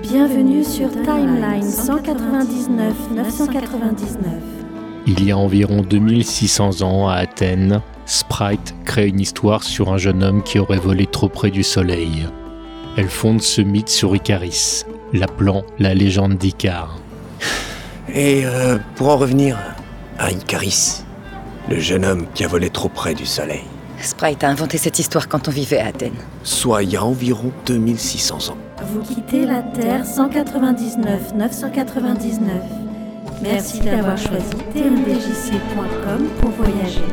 Bienvenue sur Timeline 199 999. Il y a environ 2600 ans à Athènes, Sprite crée une histoire sur un jeune homme qui aurait volé trop près du soleil. Elle fonde ce mythe sur Icaris, l'appelant la légende d'Icar. Et euh, pour en revenir à Icaris, le jeune homme qui a volé trop près du soleil, Sprite a inventé cette histoire quand on vivait à Athènes. soit il y a environ 2600 ans. Vous quittez la Terre 199 999. Merci d'avoir choisi tmdjc.com pour voyager.